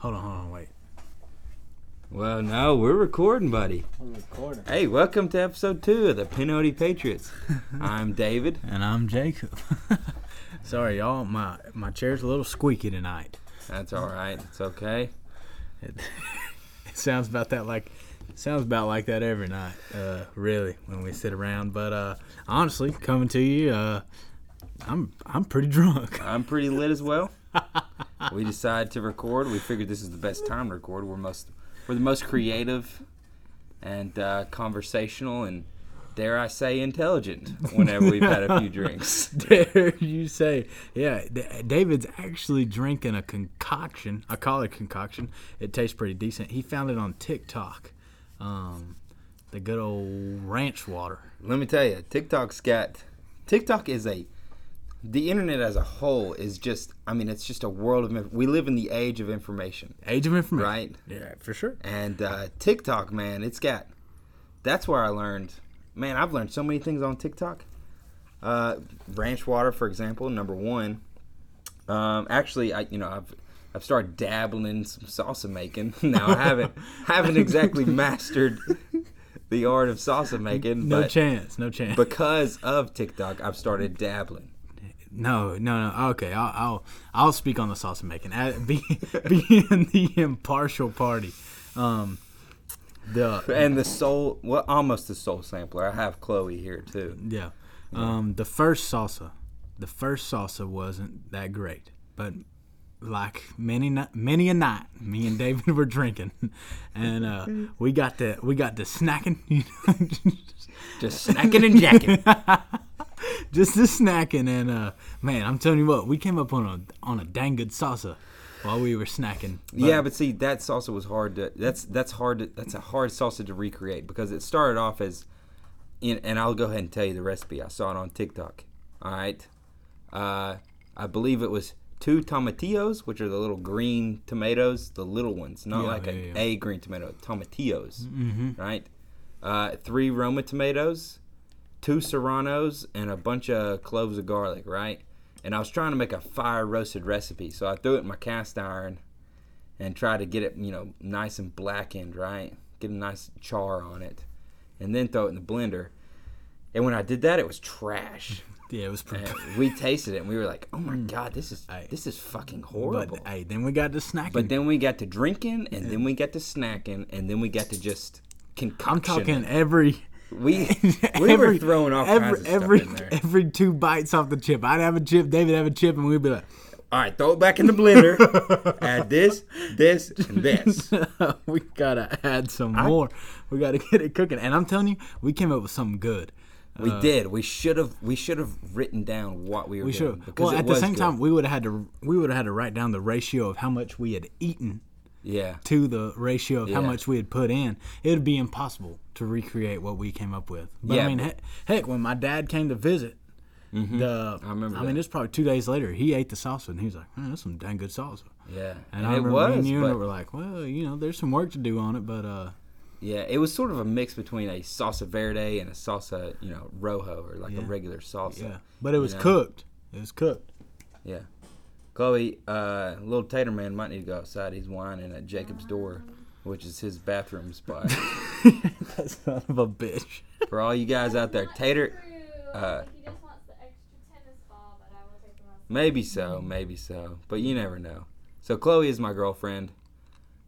Hold on, hold on, wait. Well, no, we're recording, buddy. We're recording. Hey, welcome to episode two of the Pinhoti Patriots. I'm David. And I'm Jacob. Sorry, y'all. My my chair's a little squeaky tonight. That's all right. It's okay. It, it sounds about that like sounds about like that every night. Uh, really, when we sit around. But uh, honestly, coming to you, uh, I'm I'm pretty drunk. I'm pretty lit as well. We decided to record. We figured this is the best time to record. We're most we're the most creative and uh, conversational and dare I say intelligent whenever we've had a few drinks. dare you say? Yeah, D- David's actually drinking a concoction. I call it a concoction. It tastes pretty decent. He found it on TikTok. Um, the good old ranch water. Let me tell you, TikTok's got TikTok is a the internet as a whole is just i mean it's just a world of we live in the age of information Age of information. right Yeah, for sure. and uh, tiktok man it's got that's where i learned man i've learned so many things on tiktok uh, ranch water for example number one um, actually i you know i've I've started dabbling in some salsa making. Now I haven't haven't exactly mastered the art of salsa making, No chance. No chance. because of TikTok, I've started dabbling. No, no, no. Okay, I'll I'll, I'll speak on the salsa making. At, be, being the impartial party, um, the And the soul, well, almost the soul sampler. I have Chloe here too. yeah, um, the first salsa, the first salsa wasn't that great, but like many many a night, me and David were drinking, and uh, we got the we got the snacking, you know, Just snacking and jacking. just the snacking, and uh, man, I'm telling you what, we came up on a on a dang good salsa while we were snacking. But- yeah, but see, that salsa was hard to. That's that's hard. To, that's a hard salsa to recreate because it started off as, in, and I'll go ahead and tell you the recipe. I saw it on TikTok. All right, uh, I believe it was two tomatillos, which are the little green tomatoes, the little ones, not Yeah, like a, yeah, yeah. a green tomato, tomatillos. Mhm. right? Uh, three Roma tomatoes, two serranos, and a bunch of cloves of garlic, right? And I was trying to make a fire roasted recipe, so I threw it in my cast iron and tried to get it, you know, nice and blackened, right? Get a nice char on it, and then throw it in the blender. And when I did that, it was trash. Yeah, it was pretty. And we tasted it, and we were like, "Oh my mm. god, this is Hey. this is fucking But horrible." hey, then we got to snacking. But then we got to drinking, and then we got to snacking, and then we got to just concoction. I'm talking every. We we were every- throwing all every, every, stuff in there. Every two bites off the chip, I'd have a chip. David have a chip, and we'd be like, All right, throw it back in the blender. add this, this, and this. "We gotta add some more. We gotta get it cooking." And I'm telling you, we came up with something good. We uh, did. We should have. We should have written down what we were We doing should. Well, at the same good. time, we would have had to. We would have had to write down the ratio of how much we had eaten yeah, to the ratio of how much we had put in. It would be impossible to recreate what we came up with. But Yeah, I mean, but- heck, heck, when my dad came to visit, the I remember I mean, that. it's probably two days later. He ate the salsa and he was like, "Man, that's some dang good salsa." yeah, And, and, I remember was. me and you but, were like, "Well, you know, there's some work to do on it, but uh, yeah, it was sort of a mix between a salsa verde and a salsa, you know, rojo or like Yeah. a regular salsa. yeah." But it was know? cooked. It was cooked. Yeah. Chloe, uh, little Tater Man might need to go outside. He's whining at Jacob's door, which is his bathroom spot. that son of a bitch. For all you guys out there, Tater, uh, he just wants the extra tennis ball, but I will take him outside. Maybe so, maybe so, but you never know. So Chloe is my girlfriend.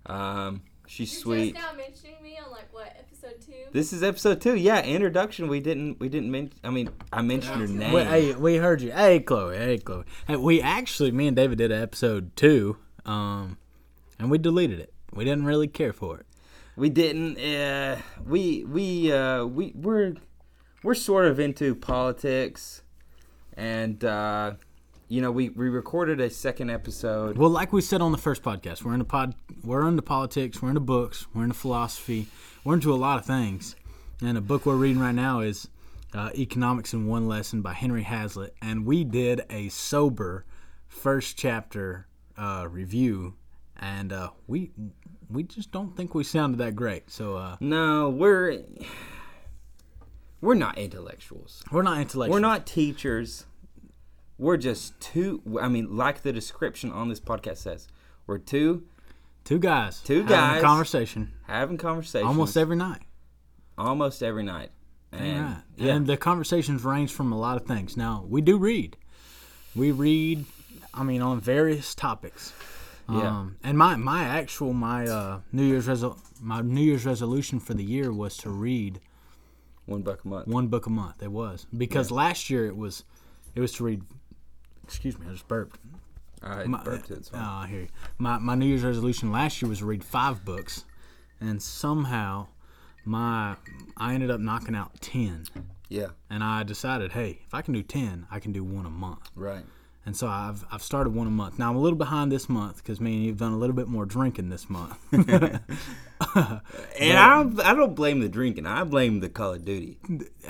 Um, she's You're sweet. just now mentioning me on like what episode two? This is episode two. Yeah, introduction. We didn't. We didn't mention. I mean, I mentioned her name. Wait, hey, we heard you. Hey, Chloe. Hey, Chloe. Hey, we actually, me and David did an episode two, um, and we deleted it. We didn't really care for it. We didn't. Uh, we we uh, we we're we're sort of into politics, and uh, you know we we recorded a second episode. Well, like we said on the first podcast, we're into pod, we're into politics, we're into books, we're into philosophy, we're into a lot of things. And a book we're reading right now is uh, Economics in One Lesson by Henry Hazlitt, and we did a sober first chapter uh, review, and uh, we we just don't think we sounded that great. So uh, No, we're we're not intellectuals. we're not intellectual. We're not teachers. We're just two. I mean, like the description on this podcast says, we're two Two guys. Two guys. A conversation having conversations almost every night. almost every night. And right. yeah, And the conversations range from a lot of things. Now, we do read. We read, I mean, on various topics. Yeah. Um, and my, my actual my uh, New Year's resol- my New Year's resolution for the year was to read one book a month. one book a month. It was because last year it was it was to read. Excuse me, I just burped. I My, burped it. It's oh, fine. I hear you. My my New Year's resolution last year was to read five books, and somehow my I ended up knocking out ten. yeah, And I decided, hey, if I can do ten, I can do one a month. right. And so I've I've started one a month. Now I'm a little behind this month because me and you've done a little bit more drinking this month. And I don't, I don't blame the drinking. I blame the Call of Duty.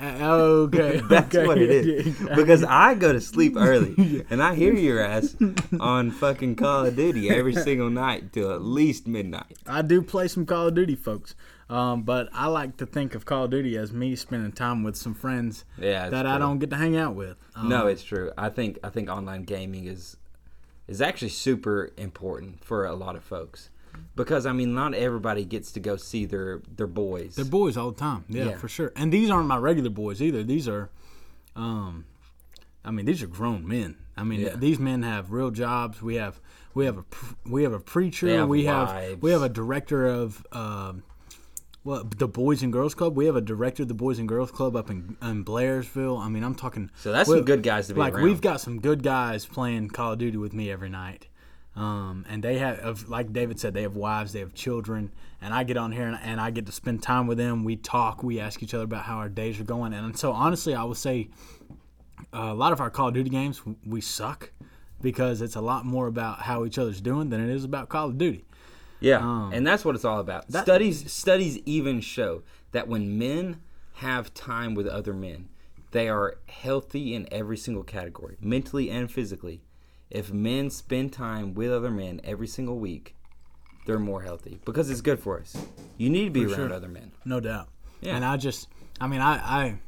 okay, That's okay. what it is. Because I go to sleep early, and I hear your ass on fucking Call of Duty every single night till at least midnight. I do play some Call of Duty, folks. Um, but I like to think of Call of Duty as me spending time with some friends Yeah, that I don't get to hang out with. Um, No, it's true. I think I think online gaming is is actually super important for a lot of folks because I mean not everybody gets to go see their their boys. they're boys all the time. Yeah, Yeah. for sure. And these aren't my regular boys either. These are, um, I mean, these are grown men. I mean, Yeah. these men have real jobs. We have we have a we have a preacher. Have we wives. have we have a director of. Um, well, the Boys and Girls Club. We have a director of the Boys and Girls Club up in, in Blairsville. I mean, I'm talking. so that's some good guys to be like around. we've got some good guys playing Call of Duty with me every night. Um, and they have, like David said, they have wives, they have children, and I get on here and, and I get to spend time with them. We talk, we ask each other about how our days are going, and so honestly, I would say uh, a lot of our Call of Duty games we suck because it's a lot more about how each other's doing than it is about Call of Duty. Yeah, Um, and that's what it's all about. that- studies studies even show that when men have time with other men, they are healthy in every single category, mentally and physically. If men spend time with other men every single week, they're more healthy because it's good for us. You need to be around sure. other men. No doubt. Yeah. And I just, I mean, I, I,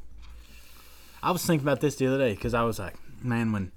I was thinking about this the other day because I was like, man, when,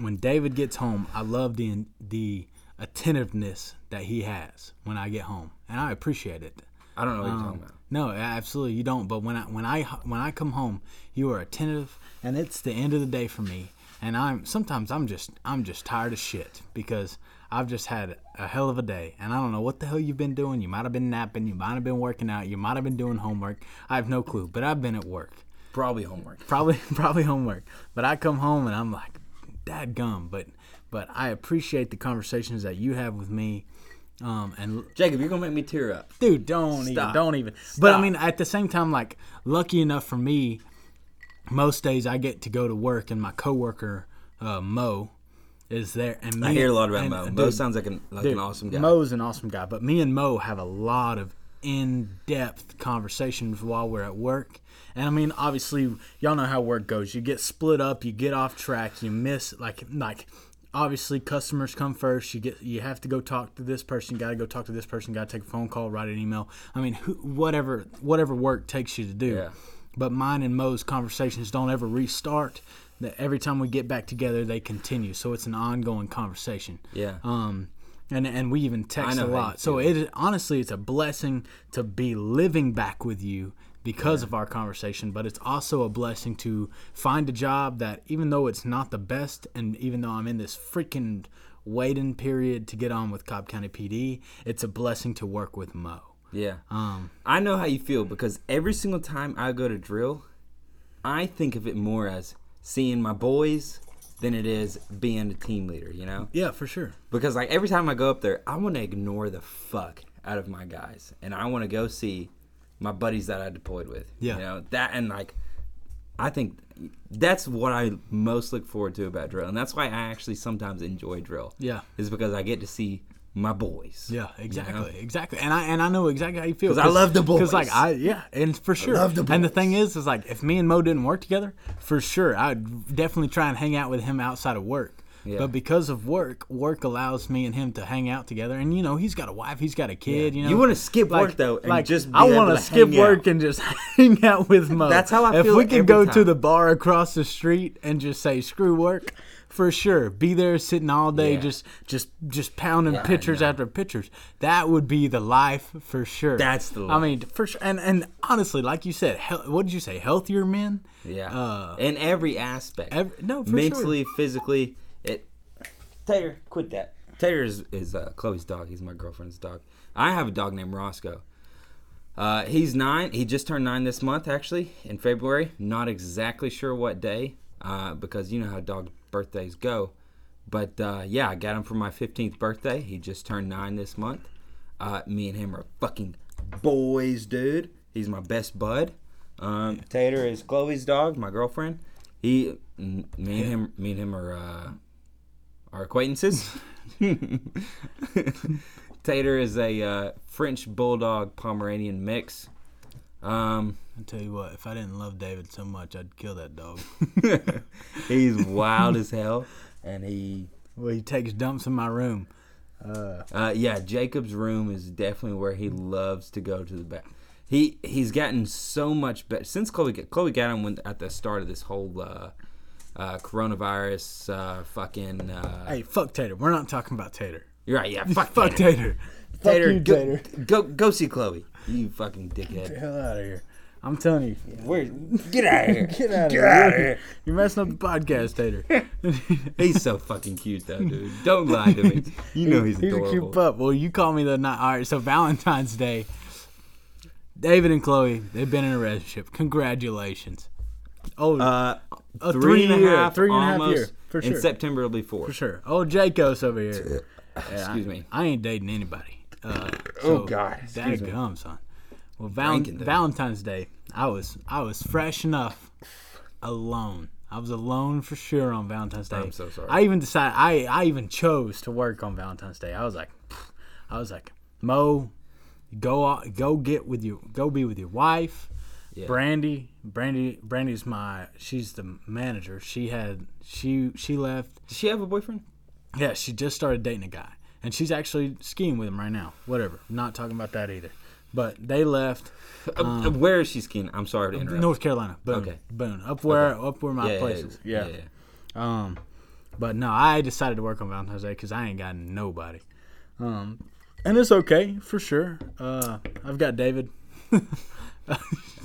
when David gets home, I love the the attentiveness that he has when I get home, and I appreciate it. I don't know what you're Um, talking about. No, absolutely you don't. But when I when I when I come home, you are attentive, and it's the end of the day for me. And I'm sometimes I'm just I'm just tired of shit because I've just had a hell of a day, and I don't know what the hell you've been doing. You might have been napping, you might have been working out, you might have been doing homework. I have no clue, but I've been at work, Probably homework. probably probably homework. But I come home and I'm like, dad gum. But but I appreciate the conversations that you have with me. Um, and Jacob, you're gonna make me tear up. dude don't even don't even but i mean at the same time like lucky enough for me most days i get to go to work and my coworker uh, mo is there and me I hear a lot about and- Mo. dude, Mo sounds like an like dude, an awesome guy. mo's an awesome guy but me and mo have a lot of in-depth conversations while we're at work and i mean obviously y'all know how work goes you get split up you get off track you miss like like obviously customers come first. You get you have to go talk to this person. You got to go talk to this person. Got to take a phone call write an email. I mean who, whatever whatever work takes you to do. Yeah. but mine and mo's conversations don't ever restart. That every time we get back together they continue. So it's an ongoing conversation. Yeah. um and and we even text a lot. so it honestly it's a blessing to be living back with you because of our conversation but it's also a blessing to find a job that even though it's not the best and even though i'm in this freaking waiting period to get on with cobb county pd it's a blessing to work with mo Yeah. um I know how you feel because every single time I go to drill, I think of it more as seeing my boys than it is being a team leader, you know? yeah for sure Because like every time I go up there, I want to ignore the fuck out of my guys and I want to go see my buddies that I deployed with. Yeah. You know, that and like I think that's what I most look forward to about drill. And that's why I actually sometimes enjoy drill. yeah Is because I get to see my boys. Yeah, exactly, exactly, and I and I know exactly how you feel 'Cause I love the boys. Because like. I yeah, and for sure. love the And the thing is, is like if me and Mo didn't work together, for sure, I'd definitely try and hang out with him outside of work. Yeah. But because of work, work allows me and him to hang out together. And you know, he's got a wife, he's got a kid. You know, You wanna skip like, work, though, and like just be I wanna skip work out. and just hang out with Mo. That's how I if feel we could go to the bar across the street and just say screw work. For sure, be there sitting all day, Yeah. just just just pounding Yeah, pictures after pictures. That would be the life for sure. That's the Life. I mean, for sure. And and honestly, like you said, hel- what did you say? Healthier men. Yeah. Uh, in every aspect. Every, no, for sure. Mentally, physically. Tater, quit that. Tater is, is uh, Chloe's dog. He's my girlfriend's dog. I have a dog named Roscoe. Uh, he's nine. He just turned nine this month, actually, in February. Not exactly sure what day, uh, because you know how dog birthdays go. But uh, yeah, I got him for my 15th birthday. He just turned nine this month. Uh, me and him are fucking boys, dude. He's my best bud. Um, Tater is Chloe's dog, my girlfriend. He, me and him, me and him are are acquaintances. Tater is a uh, French bulldog Pomeranian mix. Um, I tell you what, if I didn't love David so much, I'd kill that dog. he's wild as hell, and he well, he takes dumps in my room. Uh, Uh, yeah, Jacob's room is definitely where he loves to go to the bath. He he's gotten so much better since Chloe Chloe got him when, at the start of this whole uh, uh, coronavirus uh, fucking. Uh, hey, fuck Tater. We're not talking about Tater. You're right. Yeah, fuck, Fuck Tater. Tater. Tater, you, go, Tater. go go see Chloe. You fucking dickhead. Get the hell out of here. I'm telling you. Where? Get out of here. Get out of Get here. of here. You're messing up the podcast, Tater. He's so fucking cute though, dude. Don't lie to me. You know he's, He's a adorable. cute pup. Well, you call me the night. All right, so Valentine's Day. David and Chloe, they've been in a relationship. Congratulations. Oh, Uh, A three and three-year- half, three and a half almost. In. September it'll be four. for sure. Oh, Jacob's over here. Excuse I, me. I ain't dating anybody. Uh, Oh, so, God. Excuse me. Dadgum, son. Well, val- Valentine's Day, I was I was fresh enough, alone. I was alone for sure on Valentine's Day. I'm so sorry. I even decided. I I even chose to work on Valentine's Day. I was like, I was like, Mo, go go get with you. Go be with your wife. Yeah. Brandy, Brandy, Brandy's my. She's the manager. She had she she left Does she have a boyfriend? yeah, she just started dating a guy, and she's actually skiing with him right now. Whatever, not talking about that either. But they left Uh, where is she skiing? I'm sorry to interrupt. North Carolina. Boom, Okay. boom, up where up where my yeah, place yeah, is. yeah, Yeah. yeah. Um, but no, I decided to work on Valentine's Day because I ain't got nobody. Um, and it's okay for sure. Uh, I've got David.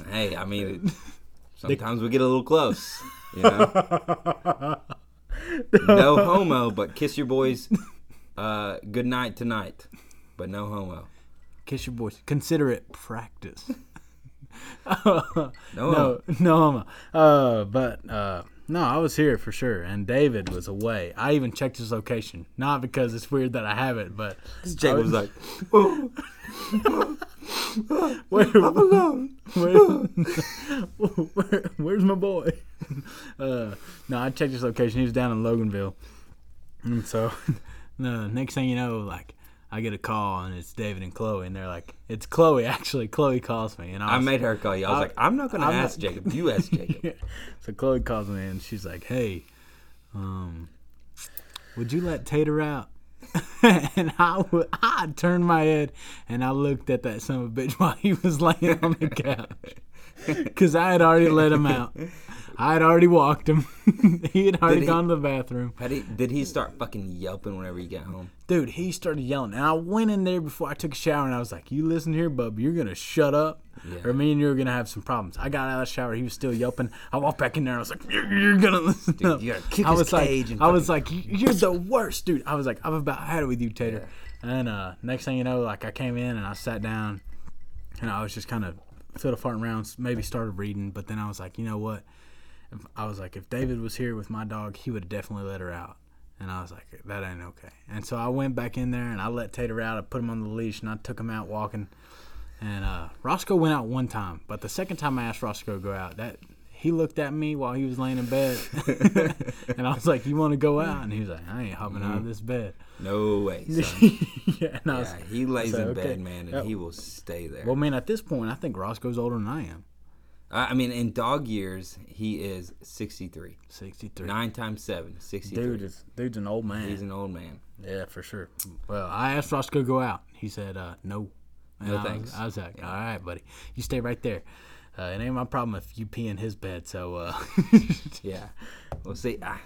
Hey, I mean, it, sometimes we get a little close. You know? no homo, but kiss your boys. Uh, good night tonight, but no homo. Kiss your boys. Consider it practice. No, no, no homo. Uh, but uh, no, I was here for sure, and David was away. I even checked his location, not because it's weird that I have it, but Jake was like, where, where, where, where's my boy? Uh, no, I checked his location. He was down in Loganville, and so the Next thing you know, like. I get a call and it's David and Chloe, and they're like, "It's Chloe." Actually, Chloe calls me, and I, I made her call you. I was I- like, I'm not gonna I'm not- ask Jacob. You ask Jacob. Yeah. So Chloe calls me and she's like, "Hey, um, would you let Tater out?" and I would, I turned my head and I looked at that son of a bitch while he was laying on the couch because I had already let him out. I had already walked him. he had already gone to the bathroom. He, did he start fucking yelping whenever he got home? Dude, he started yelling, and I went in there before I took a shower, and I was like, "You listen here, bub. You're gonna shut up, Yeah. or me and you are gonna have some problems." I got out of the shower. He was still yelping. I walked back in there. And I was like, "You're, you're gonna listen Dude, up." you gotta kick I was cage like, and I was like, "You're the worst, dude." I was like, "I've about had it with you, Tater." And uh, next thing you know, like I came in and I sat down, and I was just kind of fiddle farting around, maybe started reading, but then I was like, you know what? I was like, if David was here with my dog, he would have definitely let her out. And I was like, that ain't okay. And so I went back in there and I let Tater out. I put him on the leash and I took him out walking. And uh, Roscoe went out one time, but the second time I asked Roscoe to go out, that he looked at me while he was laying in bed, and I was like, "You want to go out?" And he was like, "I ain't hopping out of this bed." No way, son. yeah, and I was, he lays So, in okay. bed, man, and Yeah. he will stay there. well, man, at this point, I think Roscoe's older than I am. I I mean, in dog years, he is 63. 63. Nine times seven, 63. Dude is dude's an old man. He's an old man. yeah, for sure. Well, I asked Roscoe to go out. He said uh, no. And No I was- thanks. I was like, all right, buddy, you stay right there. Uh, it ain't my problem if you pee in his bed. So uh, Yeah. Well, see, I,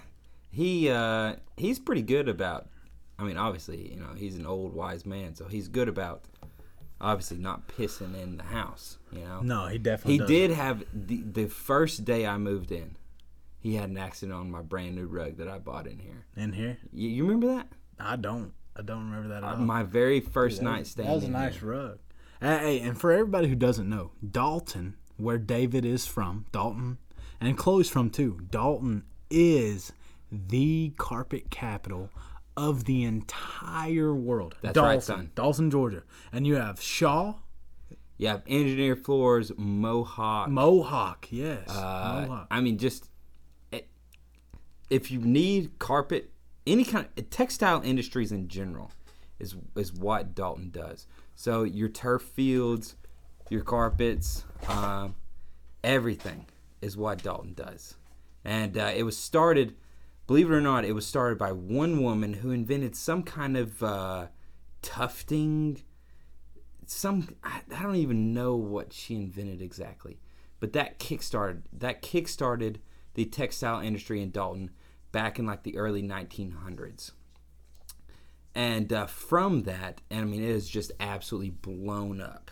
he uh, he's pretty good about. I mean, obviously, you know, he's an old wise man, so he's good about obviously not pissing in the house. You know. no, he definitely He does. did have the the first day I moved in. He had an accident on my brand new rug that I bought in here. in here. You, you remember that? I don't. I don't remember that at uh, all. my very first That was- night staying. That was a nice here. rug. Hey, hey, and for everybody who doesn't know, Dalton, where David is from, Dalton, and Chloe's from too. Dalton is the carpet capital of the entire world. That's Dalton, right, son. Dalton, Georgia, and you have Shaw, You have engineer floors, Mohawk. Mohawk. Yes, uh, Mohawk. I mean, just it, if you need carpet, any kind of textile industries in general is is what Dalton does. So your turf fields, your carpets, um, everything is what Dalton does. And uh, it was started, believe it or not, it was started by one woman who invented some kind of uh, tufting. Some I, I don't even know what she invented exactly, but that kickstarted that kickstarted the textile industry in Dalton back in like the early 1900s. And uh, from that, and I mean, it is just absolutely blown up.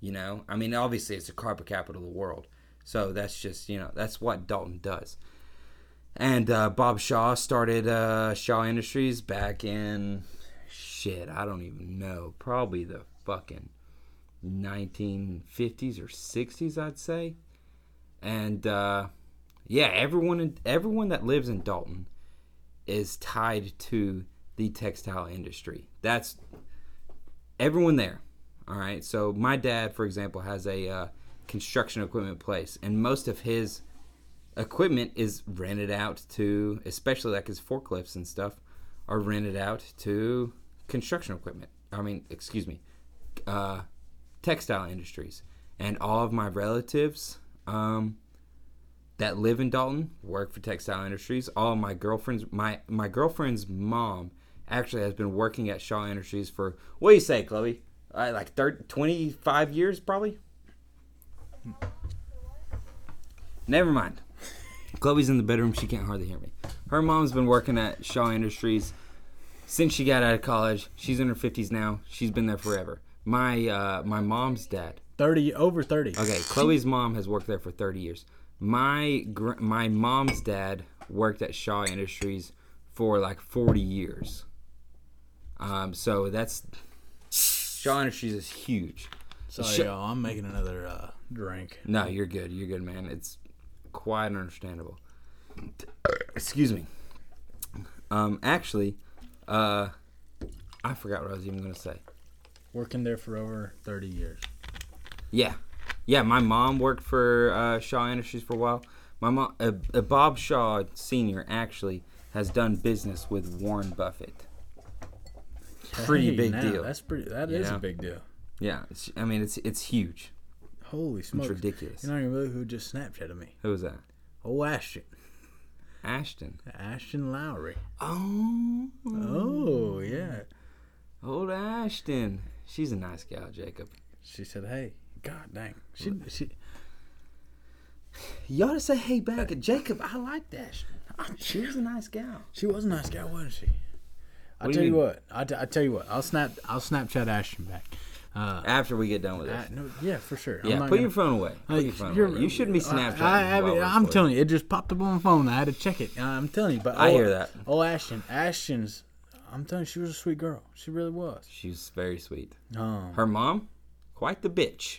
You know, I mean, obviously it's the carpet capital of the world, so that's just you know that's what Dalton does. And uh, Bob Shaw started uh, Shaw Industries back in shit, I don't even know, probably the fucking 1950s or 60s, I'd say. And uh, yeah, everyone in, everyone that lives in Dalton is tied to the textile industry. That's everyone there. All right. So my dad, for example, has a uh, construction equipment place, and most of his equipment is rented out to, especially like his forklifts and stuff, are rented out to construction equipment. I mean, excuse me, uh, textile industries. And all of my relatives um, that live in Dalton work for textile industries. All my girlfriends, my my girlfriend's mom actually has been working at Shaw Industries for what do you say, Chloe? Uh, like 30, 25 years, probably. Never mind. Chloe's in the bedroom. She can't hardly hear me. Her mom's been working at Shaw Industries since she got out of college. She's in her 50s now. She's been there forever. My uh, my mom's dad. Thirty over thirty. Okay, Chloe's mom has worked there for 30 years. My gr- my mom's dad worked at Shaw Industries for like 40 years. Um, so that's Shaw Industries is huge. Sorry, Sh- y'all. I'm making another uh, drink. No, you're good. You're good, man. It's quite understandable. Excuse me. Um, actually, uh, I forgot what I was even gonna say. Working there for over thirty years. Yeah, yeah. My mom worked for uh, Shaw Industries for a while. My mom, uh, uh, Bob Shaw Senior, actually has done business with Warren Buffett. Pretty Hey, big now, deal. That's pretty. That is know? a big deal. Yeah, it's, I mean it's it's huge. Holy It's smokes! ridiculous. You know even who just Snapchat Snapchatted me? Who was that? Oh, Ashton. Ashton. Ashton Lowry. Oh, Oh yeah. old Ashton. She's a nice gal, Jacob. She said, "Hey, God dang." She she. You ought to say hey back, Jacob. I like Ashton. She was a nice gal. She was a nice gal, wasn't she? I tell you you what. I, t- I tell you what. I'll snap. I'll Snapchat Ashton back. Uh, After we get done with I, this. no, yeah, for sure. I'm Yeah, not put gonna- your phone away. Put Hey, your phone away. You shouldn't be Snapchatting. I, I, am telling you, it just popped up on my phone. I had to check it. I'm telling you, but I oh, hear that. Oh, Ashton, Ashton's. I'm telling you, she was a sweet girl. She really was. She's very sweet. Um, Her mom, quite the bitch.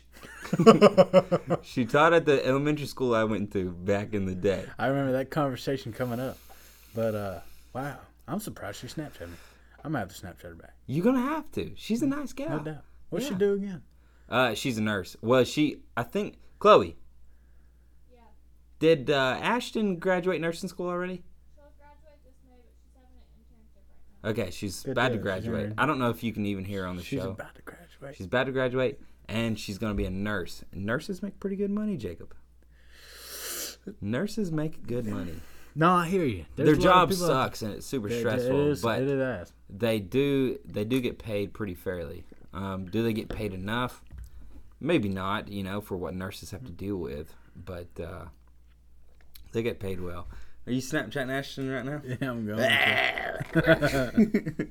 she taught at the elementary school I went to back in the day. I remember that conversation coming up. But uh, wow, I'm surprised she Snapchatted me. I'm gonna have to Snapchat her back, You're gonna have to. She's a nice gal. no doubt. What's she do again? Uh, she's a nurse. Well, she, I think, Chloe. Yeah. Did uh, Ashton graduate nursing school already? She'll graduate this May, but she's having an internship right now. Okay, she's Good about to graduate. I don't know if you can even hear her on the She's show. She's about to graduate. She's about to graduate, and she's gonna be a nurse. And nurses make pretty good money, Jacob. Nurses make good money. No, I hear you. There's Their a lot of job people- sucks and it's super It- stressful, it is, but it is they do they do get paid pretty fairly. Um, do they get paid enough? Maybe not, you know, for what nurses have to deal with, but uh, they get paid well. Are you Snapchatting Ashton right now? Yeah, I'm going. to.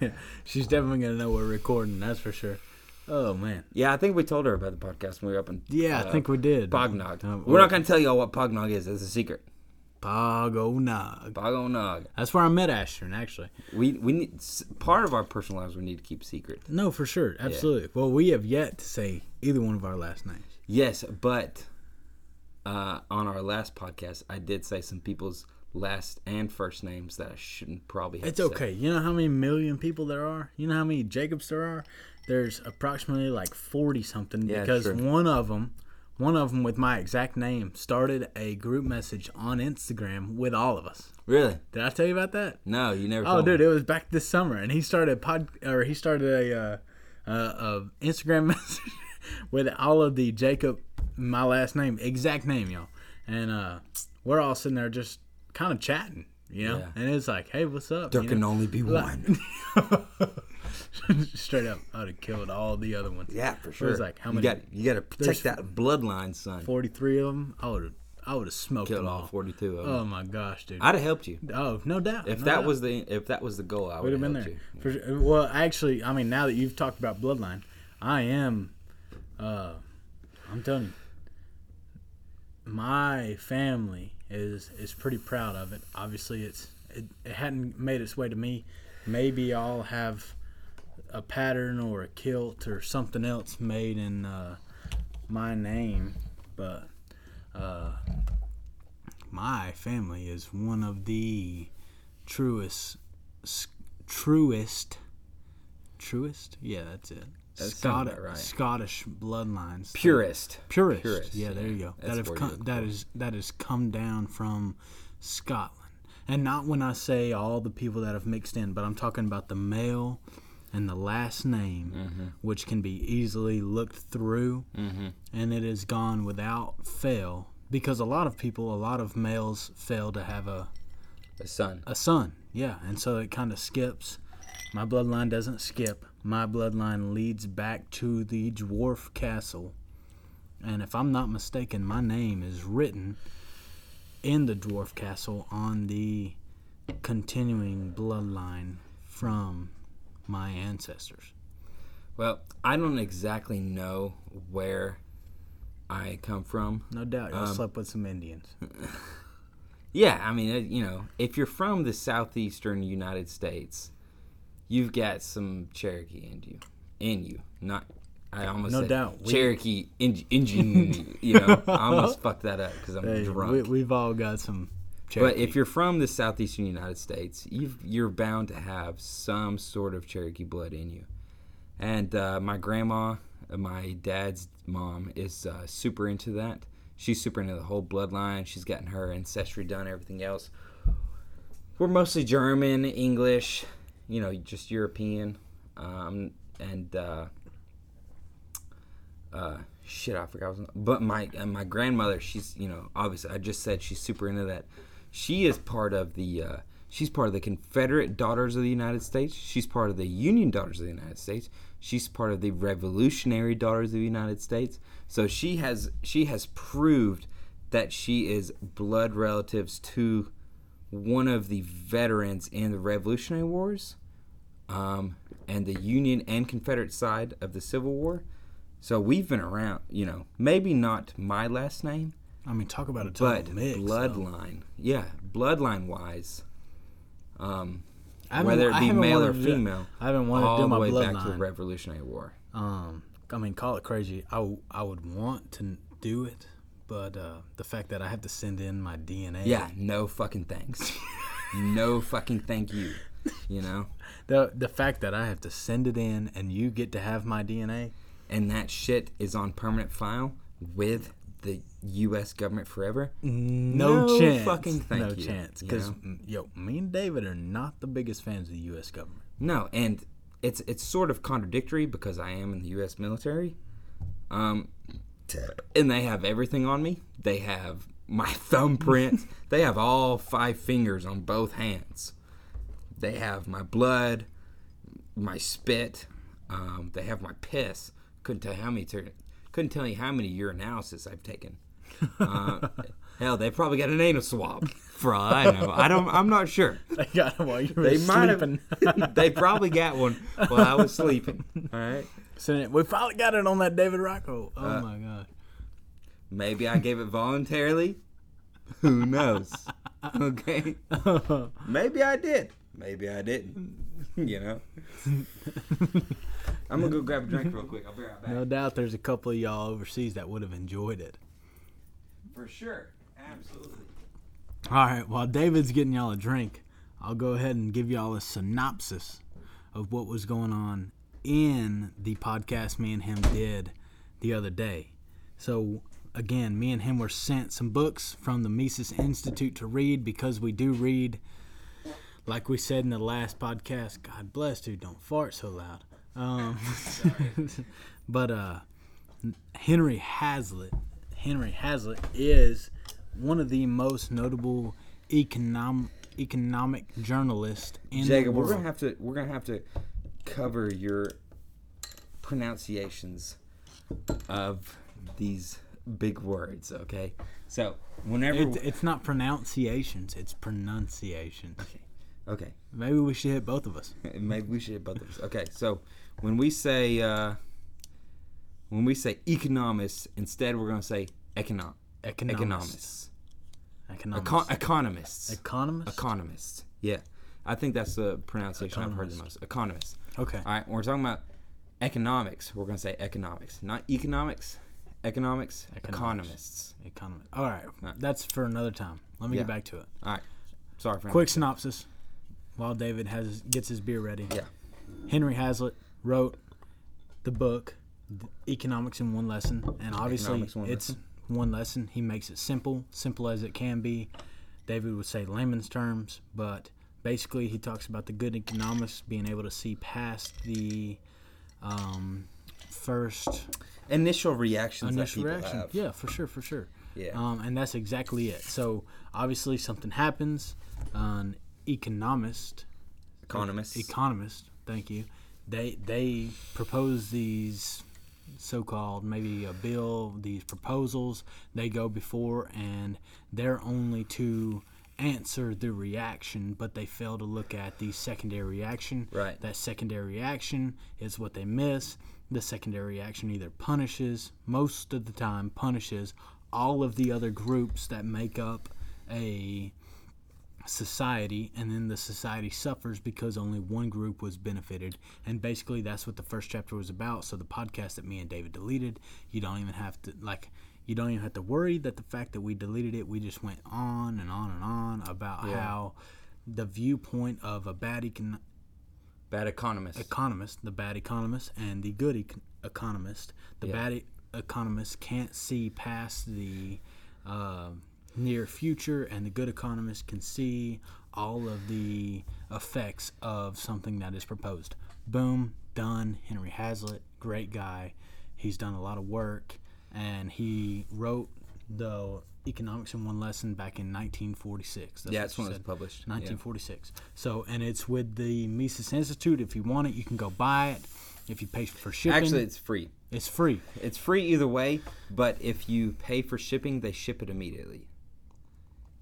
She's definitely gonna know we're recording. That's for sure. Oh man. Yeah, I think we told her about the podcast when we were up in Yeah, uh, I think we did. Pognog. Uh, we're not going to tell y'all what Pognog is. It's a secret. Pogonog. Pognog. That's where I met Ashton, actually. We we need part of our personal lives we need to keep secret. No, for sure, absolutely. Well, we have yet to say either one of our last names. Yes, but uh, on our last podcast, I did say some people's last and first names that I shouldn't probably. Have It's okay. You know how many million people there are? You know how many Jacobs there are? There's approximately like 40 something Yeah, because true. one of them, one of them with my exact name started a group message on Instagram with all of us. Really? Did I tell you about that? No, you never. Oh, dude, me. it was back this summer, and he started pod or he started a uh, uh, a Instagram message with all of the Jacob, my last name, exact name, y'all, and uh, we're all sitting there just kind of chatting, you know, Yeah. and it's like, hey, what's up? There you can know? only be Like- one. Straight up, I'd have killed all the other ones. Yeah, for sure. It was like, how you many- got you got to protect that bloodline, son. Forty-three of them. I would have, I would have smoked Killed them all all. forty-two of them. Oh my gosh, dude. I'd have helped you oh, no doubt. if no that doubt. was the if that was the goal. I would have been there. you. For sure. Well, actually, I mean, now that you've talked about Bloodline, I am. Uh, I'm telling you, my family is is pretty proud of it. Obviously, it's it, it hadn't made its way to me. Maybe I'll have a pattern or a kilt or something else made in uh, my name, but uh, my family is one of the truest, truest, truest. Yeah, that's it. That Scottish, right. Scottish bloodlines. Purist. Purist. Purist, Yeah, there yeah. you go. That's that have come, that is that has come down from Scotland, and not when I say all the people that have mixed in, but I'm talking about the male and the last name, Mm-hmm. which can be easily looked through, and it has gone without fail because a lot of people, a lot of males fail to have a The son. a son. Yeah, and so it kind of skips. My bloodline doesn't skip. My bloodline leads back to the dwarf castle. And if I'm not mistaken, my name is written in the dwarf castle on the continuing bloodline from my ancestors. Well, I don't exactly know where I come from. No doubt y'all Um, slept with some Indians. Yeah, I mean, you know, if you're from the southeastern United States, you've got some Cherokee in you. In you, not. I almost No said doubt. Cherokee in, in you know, I almost fucked that up because I'm Hey, drunk. we, we've all got some. But if you're from the southeastern United States, you've, you're bound to have some sort of Cherokee blood in you. And uh, my grandma, uh, my dad's mom, is uh, super into that. She's super into the whole bloodline. She's gotten her ancestry done, everything else. We're mostly German, English, you know, just European. Um, and uh, uh, shit, I forgot. What I was, but my uh, my grandmother, she's you know obviously I just said she's super into that. She is part of the. Uh, she's part of the Confederate Daughters of the United States. She's part of the Union Daughters of the United States. She's part of the Revolutionary Daughters of the United States. So she has she has proved that she is blood relatives to one of the veterans in the Revolutionary Wars um, and the Union and Confederate side of the Civil War. So we've been around, you know, maybe not my last name, I mean, talk about a total but mix. bloodline. Yeah, bloodline wise. Um, I whether it be male or wanted to do- female, I haven't wanted all to do the my way back to the bloodline. Revolutionary War. Um, I mean, call it crazy. I, w- I would want to do it, but uh, the fact that I have to send in my DNA. Yeah, no fucking thanks. no fucking thank you. You know, The the fact that I have to send it in and you get to have my DNA. and that shit is on permanent file with the U.S. government forever. No, No chance. fucking thank no you, chance. you Because know? yo, me and David are not the biggest fans of the U.S. government. No, and it's it's sort of contradictory because I am in the U.S. military. Um, and they have everything on me. They have my thumbprint. they have all five fingers on both hands. They have my blood, my spit. Um, they have my piss. Couldn't tell how many. Couldn't tell you how many urinalysis I've taken. Uh, hell, they probably got an anal swab. For all I know, I don't. I'm not sure. They got him while you were They might sleeping. have. they probably got one while I was sleeping. All right. So we finally got it on that David Rocco. Oh Uh, my god. Maybe I gave it voluntarily. Who knows? Okay. Maybe I did. Maybe I didn't. You know. I'm gonna go grab a drink real quick. I'll be right back. No doubt there's a couple of y'all overseas that would have enjoyed it. For sure. Absolutely. All right, while David's getting y'all a drink, I'll go ahead and give y'all a synopsis of what was going on in the podcast me and him did the other day. So, again, me and him were sent some books from the Mises Institute to read because we do read, like we said in the last podcast. God bless, dude, don't fart so loud. Um, but uh, Henry Hazlitt, Henry Hazlitt is one of the most notable economic economic journalists in Jacob, we're gonna have to we're gonna have to cover your pronunciations of these big words, okay? So whenever It, it's not pronunciations; it's pronunciations. okay, Maybe we should hit both of us. maybe we should hit both of us. Okay, so when we say uh, when we say economists, instead we're gonna say econom Economists. economists, Economists. Econ- economists, Economists. economists. Yeah, I think that's the pronunciation I've heard the most. Economists. okay. All right, when we're talking about economics, we're going to say economics, not economics. Economics, Economics. economists. Economist. All right. Right. That's for another time. Let me Yeah. get back to it. All right. Sorry for Quick synopsis. While David has gets his beer ready. Yeah. Henry Hazlitt wrote the book Economics in One Lesson, and obviously One it's one lesson. He makes it simple, simple as it can be. David would say layman's terms, but basically he talks about the good economists being able to see past the um, first Initial reactions initial reaction. have. Yeah, for sure, for sure. Yeah. Um, and that's exactly it. So obviously something happens. An economist, economist economist, thank you. They they propose these so-called maybe a bill, these proposals. They go before, and they're only to answer the reaction, but they fail to look at the secondary reaction. Right. That secondary reaction is what they miss. The secondary reaction either punishes, most of the time, punishes all of the other groups that make up a society and then the society suffers because only one group was benefited and basically that's what the first chapter was about so the podcast that me and david deleted you don't even have to like you don't even have to worry that the fact that we deleted it we just went on and on and on about Yeah. how the viewpoint of a bad econ- Bad economists. economist, the bad economist, and the good econ- economist. The Yeah. bad e- economist can't see past the uh, near future, and the good economist can see all of the effects of something that is proposed. Boom, done. Henry Hazlitt, great guy. He's done a lot of work, and he wrote the economics in one lesson back in 1946. yeah, that's when it was published. Yeah. 1946. So, and it's with the Mises Institute. If you want it, you can go buy it. If you pay for shipping, Actually, it's free. it's free. It's free either way, but if you pay for shipping, they ship it immediately.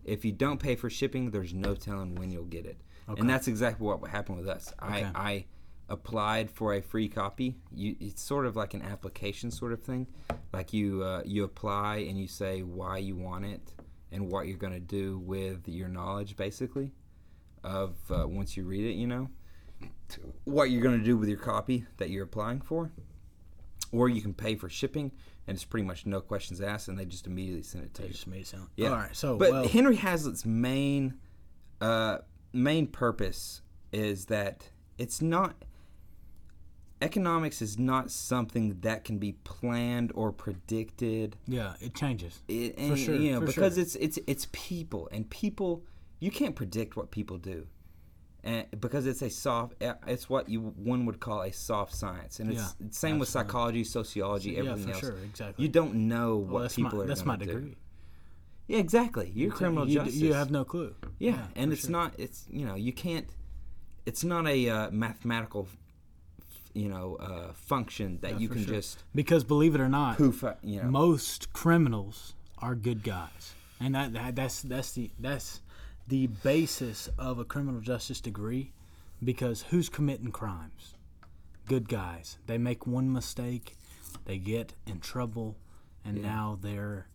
If you don't pay for shipping, there's no telling when you'll get it. Okay. And that's exactly what happened with us. Okay. I, I applied for a free copy. You, it's sort of like an application sort of thing. Like you, uh, you apply and you say why you want it and what you're going to do with your knowledge, basically, of uh, once you read it. You know, what you're going to do with your copy that you're applying for or you can pay for shipping, and it's pretty much no questions asked, and they just immediately send it to They you. just made it sound. Yeah. All right. So, But well, Henry Hazlitt's main uh, main purpose is that it's not economics is not something that can be planned or predicted. yeah, it changes. It, For sure, you know, because sure. it's it's it's people, and people you can't predict what people do. And because it's a soft, uh, it's what you one would call a soft science, and it's Yeah, it's same with psychology, sociology, everything yeah, for else. sure, exactly. You don't know Well, what people my, are. That's my do. degree. Yeah, exactly. You're Exactly. criminal you, d- justice. You have no clue. Yeah, and it's sure. not. It's you know you can't. It's not a uh, mathematical, you know, uh, function that Yeah, you can sure. just because believe it or not, poof. uh, You know. most criminals are good guys, and that, that that's that's the that's the basis of a criminal justice degree, because who's committing crimes? Good guys. They make one mistake, they get in trouble, and now they're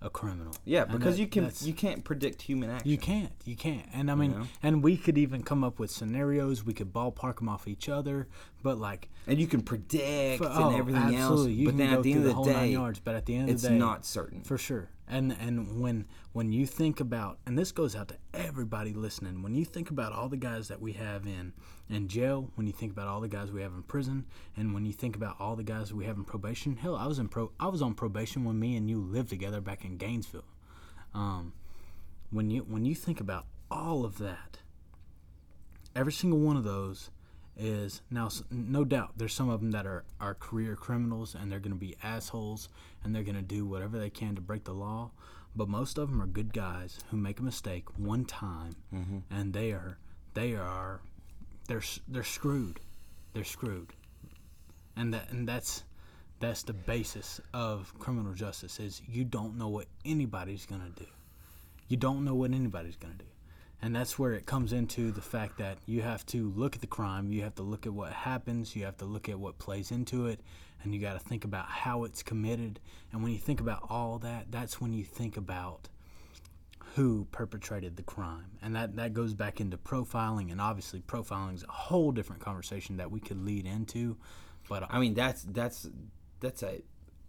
a criminal. yeah, because that- you can you can't predict human action. You can't. You can't. And I mean, know? and we could even come up with scenarios. We could ballpark them off each other. But like, and you can predict for- and oh, everything absolutely. else. You but can then go at the end the of the nine day, yards. But at the end of it's the day, not certain. for sure. And and when when you think about, and this goes out to everybody listening. When you think about all the guys that we have in in jail, when you think about all the guys we have in prison, and when you think about all the guys we have in probation, hell, I was in pro, I was on probation when me and you lived together back in Gainesville. Um, when you when you think about all of that, every single one of those is now no doubt there's some of them that are are career criminals and they're going to be assholes and they're going to do whatever they can to break the law but most of them are good guys who make a mistake one time mm-hmm. and they are they are they're they're screwed. They're screwed. And that and that's that's the basis of criminal justice is you don't know what anybody's going to do. You don't know what anybody's going to do. And that's where it comes into the fact that you have to look at the crime, you have to look at what happens, you have to look at what plays into it, and you got to think about how it's committed. And when you think about all that, that's when you think about who perpetrated the crime. And that, that goes back into profiling, and obviously, profiling is a whole different conversation that we could lead into. But I mean, that's that's that's a,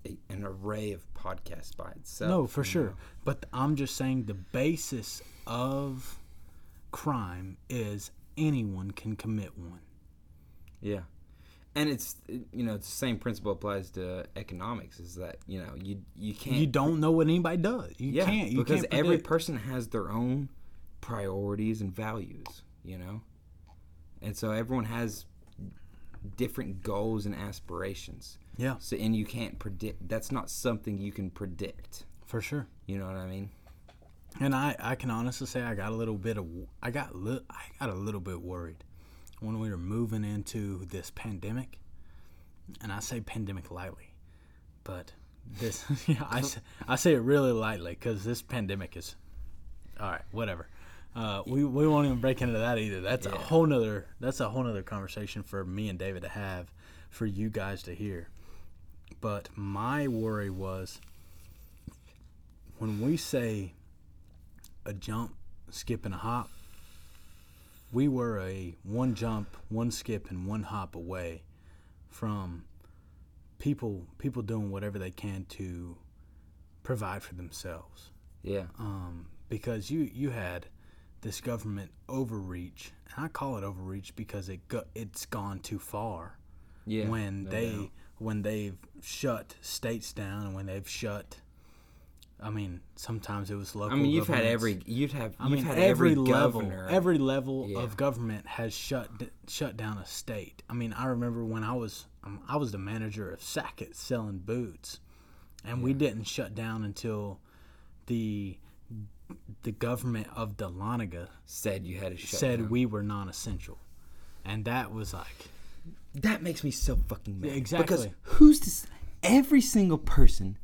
a an array of podcasts by itself. No, for sure. know? But I'm just saying the basis of crime is anyone can commit one. Yeah, and it's you know it's the same principle applies to economics. Is that you know you you can't You don't know what anybody does. You yeah can't. You because can't every person has their own priorities and values. You know, and so everyone has different goals and aspirations. Yeah, So and you can't predict. That's not something you can predict. for sure. You know what I mean? And I, I can honestly say I got a little bit of I got li- I got a little bit worried when we were moving into this pandemic. And I say pandemic lightly, but this yeah, I, say, I say it really lightly because this pandemic is all right. Whatever. Uh, we, we won't even break into that either. That's a whole nother that's a whole nother conversation for me and David to have, for you guys to hear. But my worry was when we say a jump, skip, and a hop, we were a one jump, one skip, and one hop away from people people doing whatever they can to provide for themselves. Yeah. Um, because you you had this government overreach, and I call it overreach because it go, it's gone too far Yeah. when no they doubt. when they've shut states down and when they've shut I mean sometimes it was local I mean, you've had every. You'd have. I you've mean had every, every, level governor. every level Yeah. of government has shut shut down a state. I mean I remember when I was um, I was the manager of Sackett selling boots and we didn't shut down until the the government of Dahlonega said you had to shut said down. we were non-essential. And that was like That makes me so fucking mad. Yeah, exactly. Because who's this? Every single person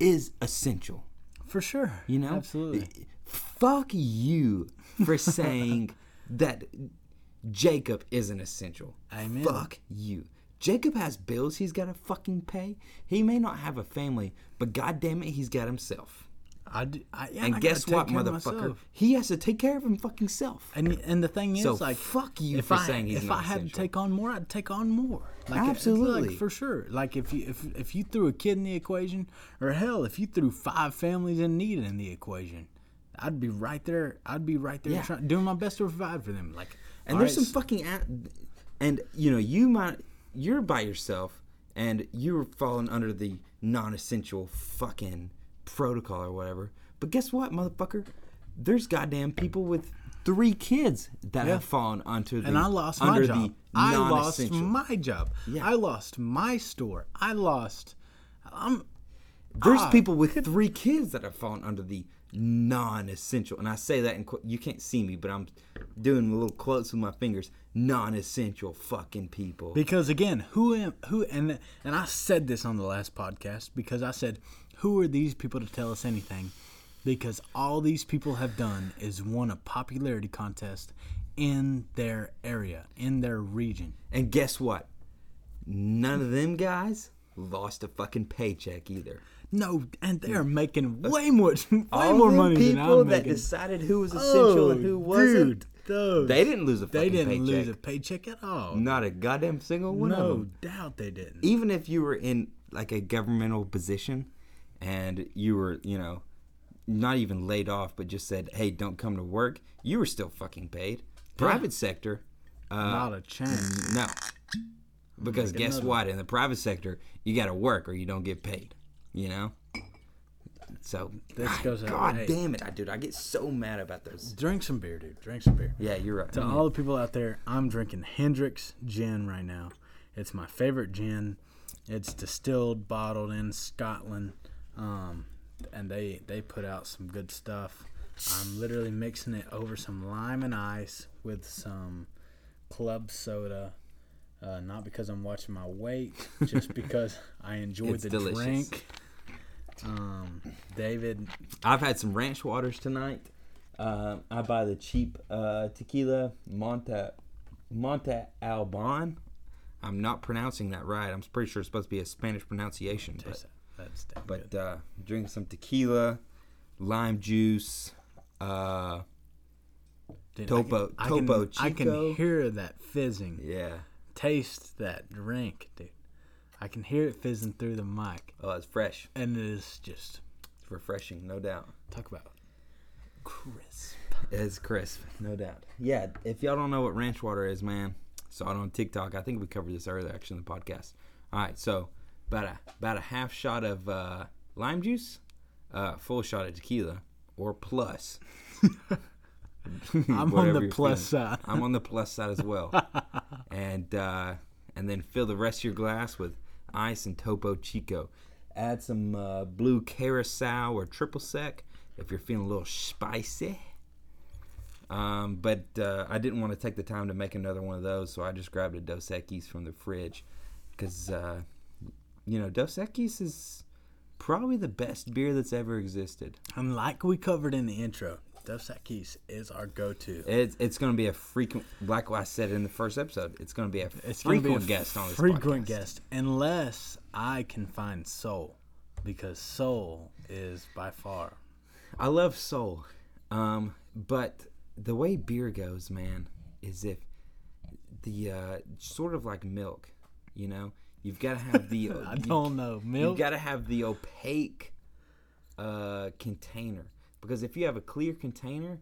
is essential. For sure. You know, Absolutely. Fuck you for saying that Jacob isn't essential. Amen. Fuck you. Jacob has bills he's got to fucking pay. He may not have a family, but goddamn it, he's got himself. I, d- I- yeah, And I guess what, take care of motherfucker? He has to take care of him fucking self. And and the thing is, So like, fuck you if for I, saying he's if not I had to take on more, I'd take on more. Like, Absolutely. like, for sure. Like if you if if you threw a kid in the equation, or hell, if you threw five families in need in the equation, I'd be right there. I'd be right there Yeah. trying, doing my best to provide for them. Like, And there's right, some fucking, and you know, you might, you're by yourself, and you're falling under the non-essential fucking protocol or whatever. But guess what, motherfucker? There's goddamn people with three kids that Yeah. have fallen onto the and I lost my under job. the I lost my job. Yeah. I lost my store. I lost. I'm. There's Ah, people with three kids that have fallen under the non-essential, and I say that in you can't see me, but I'm doing a little quotes with my fingers. Non-essential fucking people. Because again, who am who and and I said this on the last podcast because I said, who are these people to tell us anything? Because all these people have done is won a popularity contest in their area, in their region. And guess what? None of them guys lost a fucking paycheck either. No, and they are hmm. making way more, way All more money than I'm people that making. decided who was essential and who oh, wasn't. Oh, dude, those, They didn't lose a they didn't paycheck. lose a paycheck at all. Not a goddamn single one of no them. doubt they didn't. Even if you were in like a governmental position and you were, you know, not even laid off, but just said, "Hey, don't come to work," you were still fucking paid. Private sector, uh, Not a chance. no. Because guess another what? In the private sector, you got to work or you don't get paid. You know. So This God, goes out- God hey. damn it, I dude, I get so mad about those. Drink some beer, dude. Drink some beer. Yeah, you're right. To all the people out there, I'm drinking Hendrick's gin right now. It's my favorite gin. It's distilled, bottled in Scotland, um, and they they put out some good stuff. I'm literally mixing it over some lime and ice with some club soda. Uh, not because I'm watching my weight, just because I enjoy It's the delicious. drink. Um, David, I've had some ranch waters tonight. Uh, I buy the cheap uh, tequila Monte Monte Alban. I'm not pronouncing that right. I'm pretty sure it's supposed to be a Spanish pronunciation. But. That's damn but good. uh, drinking some tequila, lime juice. Uh, Dude, Topo- I Topo can, I can hear that fizzing. yeah. Taste that drink, dude. I can hear it fizzing through the mic, Oh, it's fresh. and it is just It's refreshing, no doubt. talk about crisp. It's crisp, no doubt. Yeah, if y'all don't know what ranch water is, man, saw it on TikTok. I think we covered this earlier, actually, in the podcast. All right, so about a about a half shot of uh, lime juice, uh, full shot of tequila, or plus. I'm on the plus feeling. side. I'm on the plus side as well. and uh, and then fill the rest of your glass with ice and Topo Chico. Add some uh, blue curacao or triple sec if you're feeling a little spicy. Um, but uh, I didn't want to take the time to make another one of those, so I just grabbed a Dos Equis from the fridge. Because, uh, you know, Dos Equis is probably the best beer that's ever existed. And like we covered in the intro, Dos Equis is our go-to. It's, it's going to be a frequent, like I said in the first episode, it's going to be a It's frequent be a guest on this frequent podcast. guest, unless I can find Sol, because Sol is by far. I love Sol, um, but the way beer goes, man, is if the uh, sort of like milk, you know, you've got to have the I you- don't know milk. You've got to have the opaque uh, container because if you have a clear container,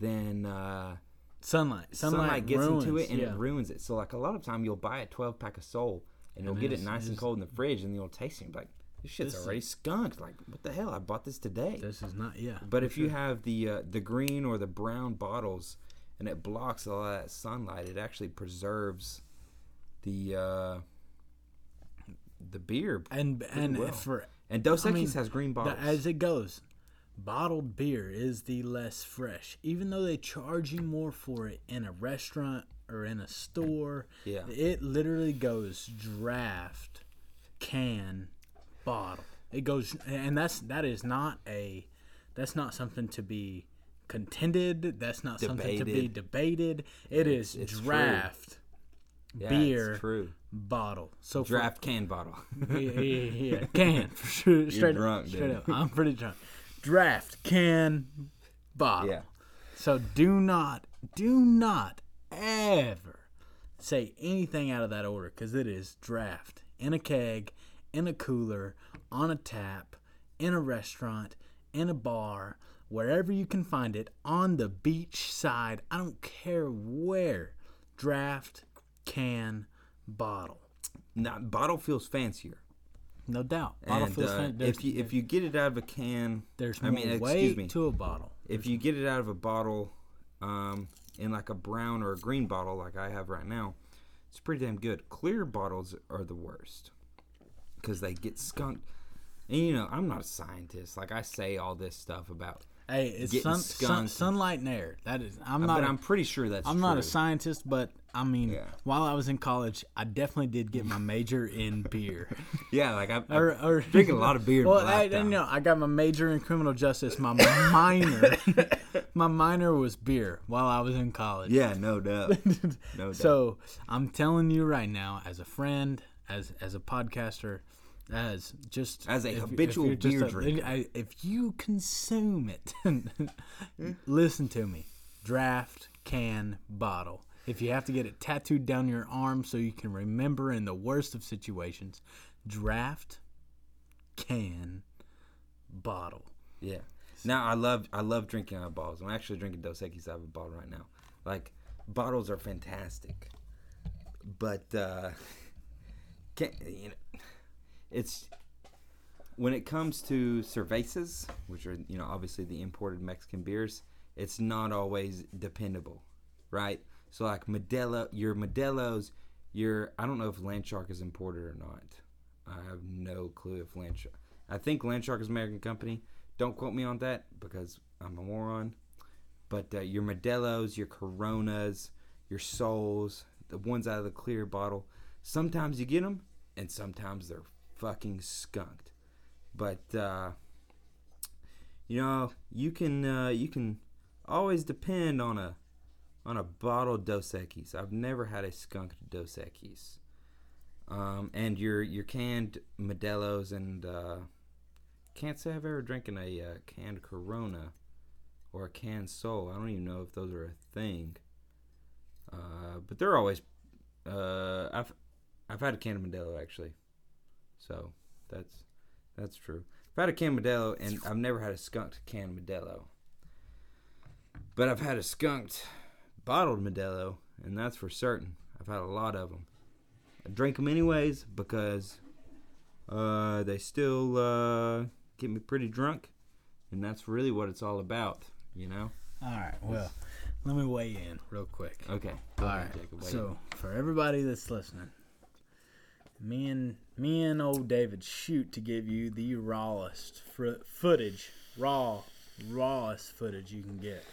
then uh, sunlight, sunlight, sunlight, gets ruins, into it and yeah. it ruins it. So like a lot of time, you'll buy a 12 pack of Sol and you'll get it it's- nice and cold in the fridge, and you'll taste it and be like, this shit's This is- already skunked. Like what the hell? I bought this today. This is not yeah. But if you have the uh, the green or the brown bottles, and it blocks all that sunlight, it actually preserves the uh, the beer. and and well. for And Dos I Equis mean, has green the- bottles. as it goes, bottled beer is the less fresh, even though they charge you more for it in a restaurant or in a store. Yeah. it literally goes draft, can, bottle. It goes, and that's that is not a, that's not something to be contended. That's not something to be Debated. debated. It is it's true. draft, Yeah, beer, true. Bottle. So for- Draft can bottle. yeah, yeah, yeah. Can for sure. Straight drunk, up, straight dude. up. I'm pretty drunk. Draft can bottle. yeah. So do not, do not ever say anything out of that order because it is draft in a keg, in a cooler, on a tap, in a restaurant, in a bar, wherever you can find it, on the beach side. I don't care where. Draft can bottle. Now, bottle feels fancier. No doubt. Bottle And feels uh, fan- if you if you get it out of a can, There's I more mean, excuse me. to a bottle. if you get it out of a bottle, um, in like a brown or a green bottle, like I have right now, it's pretty damn good. Clear bottles are the worst because they get skunked. And you know, I'm not a scientist. Like I say all this stuff about, Hey, it's sun, sun, sunlight and air. That is, I'm but not. a- I'm pretty sure that's. I'm not a scientist, but I mean, Yeah. while I was in college, I definitely did get my major in beer. Yeah, like or, I'm or drinking a lot of beer. Well, I, lifetime. no, I got my major in criminal justice. My minor, my minor was beer while I was in college. Yeah, no doubt. No doubt. So I'm telling you right now, as a friend, as as a podcaster, as just As a if- if habitual you're beer a- drinker. If you consume it, hmm. listen to me. Draft, can, bottle. If you have to get it tattooed down your arm so you can remember in the worst of situations, draft, can, bottle. Yeah. Now I love I love drinking out of bottles. I'm actually drinking Dos Equis out of a bottle right now. Like bottles are fantastic, but uh, can you know, it's when it comes to cervezas, which are you know obviously the imported Mexican beers. It's not always dependable, right? So like Modelo, your Modelo's, your I don't know if Landshark is imported or not. I have no clue if Landshark. I think Landshark is an American company. Don't quote me on that because I'm a moron. But uh, your Modelo's, your Coronas, your Sols, the ones out of the clear bottle, sometimes you get them, and sometimes they're fucking skunked. But uh, you know, you can uh, you can always depend on a on a bottled Dos Equis. I've never had a skunked Dos Equis. Um, and your your canned Modelo's and uh, can't say I've ever drinking a uh, canned Corona or a canned Sol. I don't even know if those are a thing. Uh, but they're always. Uh, I've I've had a canned Modelo actually, so that's that's true. I've had a canned Modelo and I've never had a skunked canned Modelo. But I've had a skunked bottled Modelo, and that's for certain. I've had a lot of them. I drink them anyways because uh, they still uh, get me pretty drunk, and that's really what it's all about, you know. All right. Well, let me weigh in real quick. Okay. All right. So for everybody that's listening, me and me and old David shoot to give you the rawest fr- footage, raw, rawest footage you can get.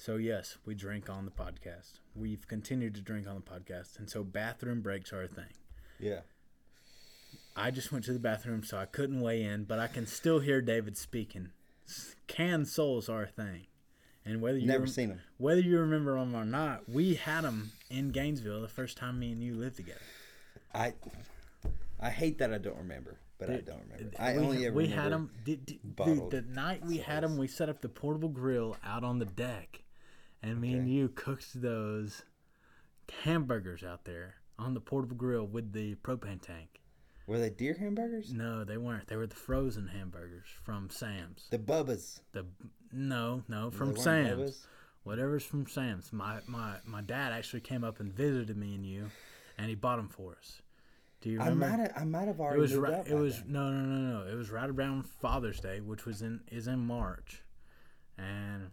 So yes, we drink on the podcast. We've continued to drink on the podcast, and so bathroom breaks are a thing. yeah. I just went to the bathroom, so I couldn't weigh in, but I can still hear David speaking. Canned Sols are a thing, and whether you Never rem- seen them. whether you remember them or not, we had them in Gainesville the first time me and you lived together. I I hate that I don't remember, but I don't remember. I we, only ever we had them. Did, did, dude, the night we had them, we set up the portable grill out on the deck, and me and you cooked those hamburgers out there on the portable grill with the propane tank. Were they deer hamburgers? No, they weren't. They were the frozen hamburgers from Sam's. The Bubbas. The no, no, from Sam's. Bubba's? Whatever's from Sam's. My my my dad actually came up and visited me and you, and he bought them for us. Do you remember? I might have I might have already. it was right. It was then. no no no no. It was right around Father's Day, which was in is in March, and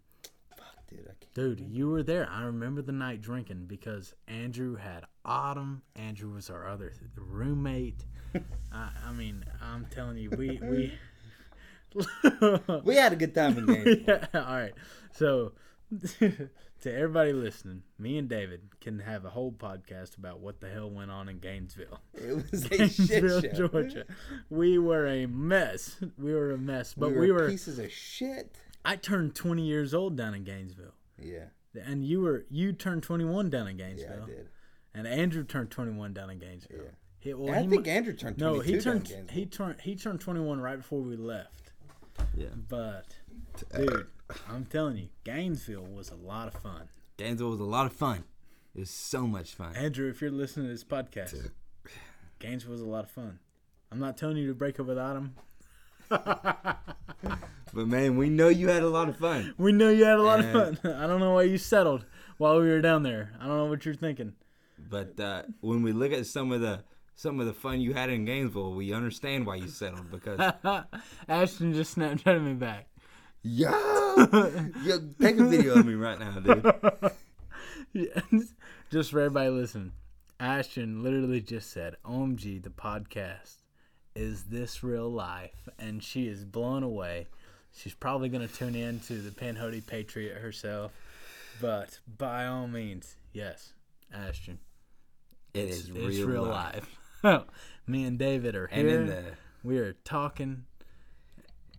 dude. I can't. dude, you were there. I remember the night drinking because Andrew had Autumn. Andrew was our other roommate. I, I mean, I'm telling you, we we. We had a good time in Gainesville. yeah, all right. So, to everybody listening, me and David can have a whole podcast about what the hell went on in Gainesville, It was a shit Gainesville, show. Georgia. We were a mess. We were a mess, but we, we were, were. pieces of shit. I turned 20 years old down in Gainesville, Yeah, and you were you turned 21 down in Gainesville. yeah, Gainesville, I did. and Andrew turned 21 down in Gainesville. Yeah. He, well, And I he think mu- Andrew turned no, 22 he down in turned Gainesville. he turned he turned 21 right before we left. Yeah. But uh, dude, I'm telling you, Gainesville was a lot of fun. Gainesville was a lot of fun. It was so much fun. Andrew, if you're listening to this podcast, Gainesville was a lot of fun. I'm not telling you to break up without him. But man, we know you had a lot of fun. We know you had a lot of fun. I don't know why you settled while we were down there. I don't know what you're thinking. But uh, when we look at some of the some of the fun you had in Gainesville, we understand why you settled because Ashton just Snapchatted me back. Yo, Yo, take a video of me right now, dude. Yes. just for everybody listening, Ashton literally just said, "OMG, the podcast is this real life," and she is blown away. She's probably gonna tune in to the Pinhoti Patriot herself, but by all means, yes, Ashton, It it's, is it's real, real life. life. Me and David are here. in the we are talking.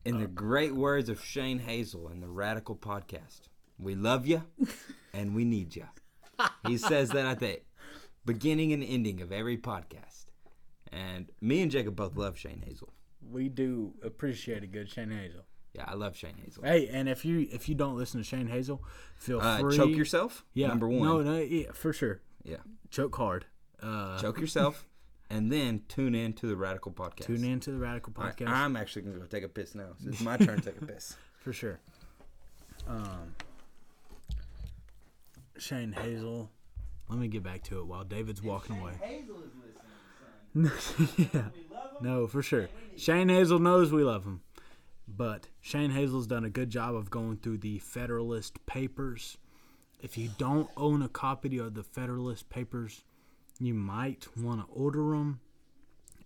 in the uh, great words of Shane Hazel in the Radical Podcast, we love you and we need you. He says that at the beginning and ending of every podcast. And me and Jacob both love Shane Hazel. We do appreciate a good Shane Hazel. Yeah, I love Shane Hazel. Hey, and if you if you don't listen to Shane Hazel, feel Uh, free. choke yourself. Yeah, Number one. No, no, yeah, for sure. Yeah. Choke hard. Uh, Choke yourself, and then tune in to the Radical Podcast. Tune in to the Radical All right, Podcast I'm actually gonna go take a piss now. So it's my turn to take a piss. for sure. Um, Shane Hazel. Let me get back to it while David's walking away. Hazel is listening, son. yeah. No, for sure. Shane Hazel knows we love him. But Shane Hazel's done a good job of going through the Federalist Papers. If you don't own a copy of the Federalist Papers, you might want to order them.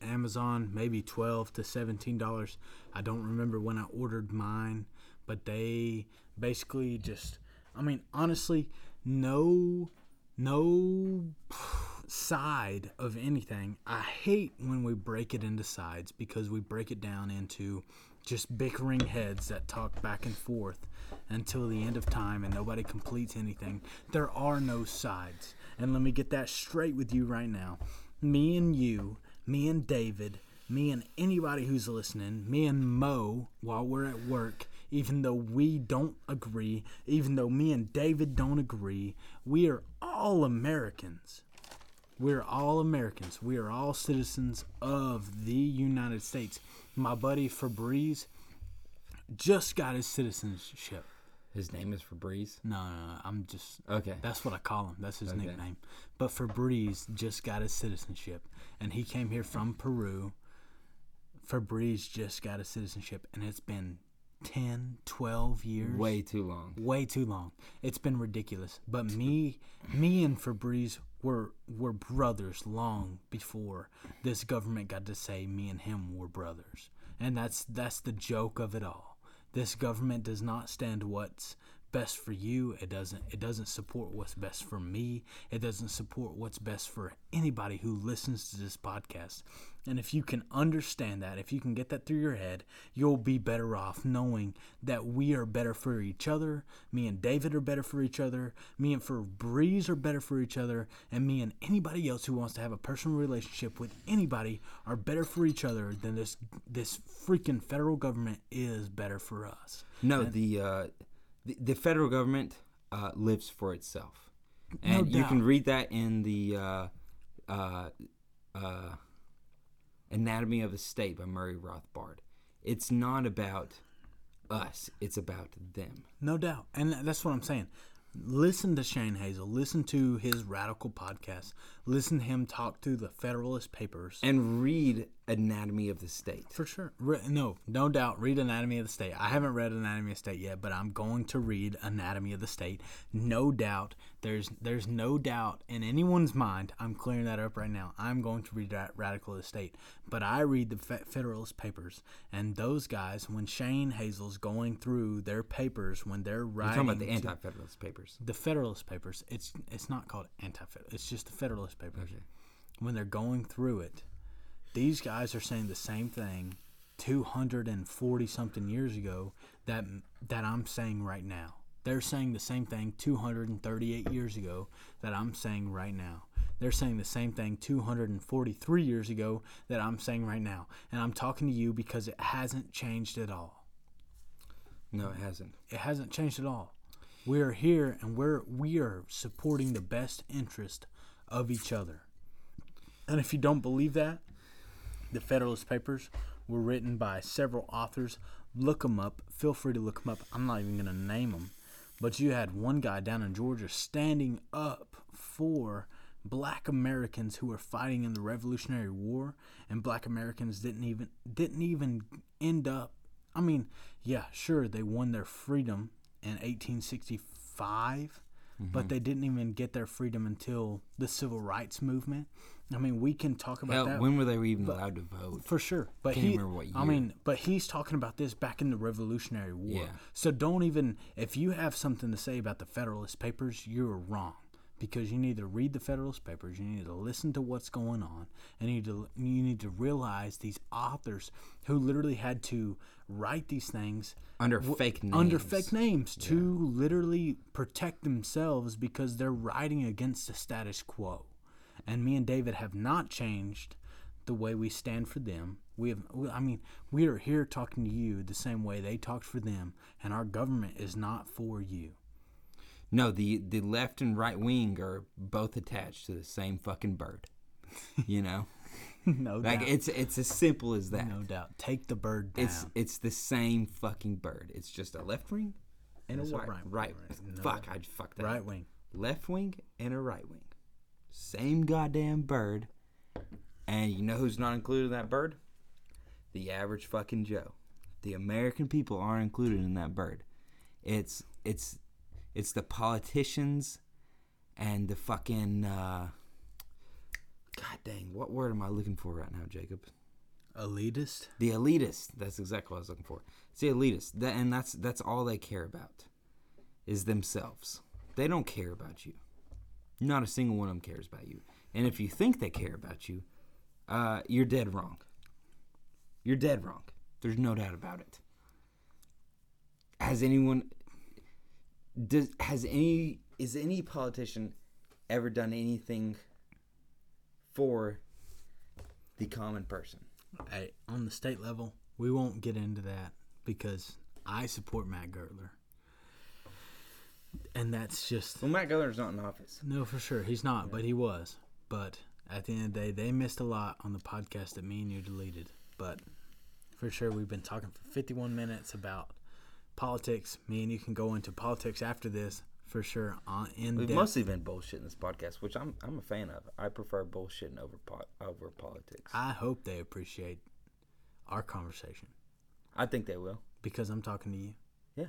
Amazon, maybe twelve to seventeen dollars. I don't remember when I ordered mine, but they basically just. I mean, honestly, no, no side of anything. I hate when we break it into sides because we break it down into just bickering heads that talk back and forth until the end of time and nobody completes anything. There are no sides. And let me get that straight with you right now. Me and you, me and David, me and anybody who's listening, me and Mo while we're at work, even though we don't agree, even though me and David don't agree, we are all Americans. We're all Americans. We are all citizens of the United States. My buddy Febreze just got his citizenship. His name is Febreze. No, no, no, I'm just. Okay. That's what I call him. That's his Okay. nickname. But Febreze just got his citizenship, and he came here from Peru. Febreze just got his citizenship, and it's been 10, 12 years. Way too long. way too long. It's been ridiculous. But me, me and Febreze were were brothers long before this government got to say me and him were brothers. And that's that's the joke of it all. This government does not stand what's best for you. It doesn't it doesn't support what's best for me. It doesn't support what's best for anybody who listens to this podcast. And if you can understand that, if you can get that through your head, you'll be better off knowing that we are better for each other. Me and David are better for each other. Me and Febreze are better for each other. And me and anybody else who wants to have a personal relationship with anybody are better for each other than this this freaking federal government is better for us. No, the, uh, the the federal government uh, lives for itself, No and you can read that in the uh, uh, uh, Anatomy of a State by Murray Rothbard. It's not about us; it's about them. No doubt. And that's what I'm saying. Listen to Shane Hazel. Listen to his radical podcast. Listen to him talk through the Federalist Papers. And read Anatomy of the State. For sure. Re- no, no doubt. Read Anatomy of the State. I haven't read Anatomy of the State yet, but I'm going to read Anatomy of the State. No doubt. There's there's no doubt in anyone's mind. I'm clearing that up right now. I'm going to read Radical of the State. But I read the Fe- Federalist Papers, and those guys, when Shane Hazel's going through their papers, when they're You're writing talking about the Anti-Federalist Papers. the Federalist Papers. It's it's not called anti-federal. It's just the Federalist Papers. When they're going through it, these guys are saying the same thing 240 something years ago that that I'm saying right now. They're saying the same thing 238 years ago that I'm saying right now. They're saying the same thing 243 years ago that I'm saying right now. And I'm talking to you because it hasn't changed at all. No, it hasn't. It hasn't changed at all. We're here and we're we are supporting the best interest of each other. And if you don't believe that, the Federalist Papers were written by several authors. Look them up. Feel free to look them up. I'm not even going to name them. But you had one guy down in Georgia standing up for black Americans who were fighting in the Revolutionary War and black Americans didn't even didn't even end up I mean, yeah, sure they won their freedom in 1865, Mm-hmm. but they didn't even get their freedom until the civil rights movement. I mean, we can talk about Hell, that when were they even allowed to vote? for sure. But Can't he, remember what I mean, but he's talking about this back in the Revolutionary War. Yeah. So don't even if you have something to say about the Federalist Papers, you're wrong because you need to read the Federalist Papers. You need to listen to what's going on, and you need to you need to realize these authors who literally had to write these things Under w- fake names. under fake names to literally protect themselves because they're writing against the status quo. And me and David have not changed the way we stand for them. We have, I mean, we are here talking to you the same way they talked for them, and our government is not for you. No, the the left and right wing are both attached to the same fucking bird. You know, no like doubt. it's it's as simple as that. no doubt. Take the bird down. It's it's the same fucking bird. It's just a left wing and It's a a right right- right. right. No. Fuck, I fucked that. right wing. Left wing and a right wing. Same goddamn bird. And you know who's not included in that bird? The average fucking Joe. The American people aren't included in that bird. It's it's it's the politicians and the fucking uh God dang, what word am I looking for right now, Jacob? Elitist. The elitist. That's exactly what I was looking for. It's the elitists. That, and that's that's all they care about is themselves. They don't care about you. Not a single one of them cares about you. And if you think they care about you, uh, you're dead wrong. You're dead wrong. There's no doubt about it. Has anyone does has any is any politician ever done anything for the common person? Hey, on the state level, we won't get into that because I support Matt Gurtler. And that's just Well, Matt Gurtler's not in office. no for sure. He's not, but he was. But at the end of the day, they missed a lot on the podcast that me and you deleted. But for sure, we've been talking for 51 minutes about politics. Me and you can go into politics after this for sure. On in We've depth. mostly been bullshit in this podcast, which I'm I'm a fan of. I prefer bullshitting over po- over politics. I hope they appreciate our conversation I think they will. because I'm talking to you. Yeah,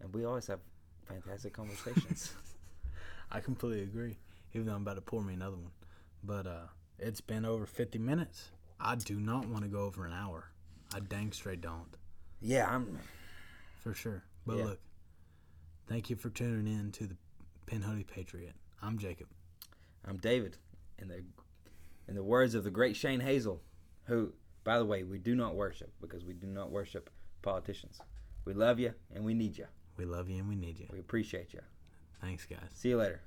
and we always have fantastic conversations. I completely agree. Even though I'm about to pour me another one, but uh, it's been over 50 minutes. I do not want to go over an hour. I dang straight don't, yeah, I'm. for sure. But Yeah. look, thank you for tuning in to the Pinhoti Patriot. I'm Jacob. I'm David. In the in the words of the great Shane Hazel, who, by the way, we do not worship because we do not worship politicians. We love you and we need you. We love you and we need you. We appreciate you. Thanks, guys. See you later.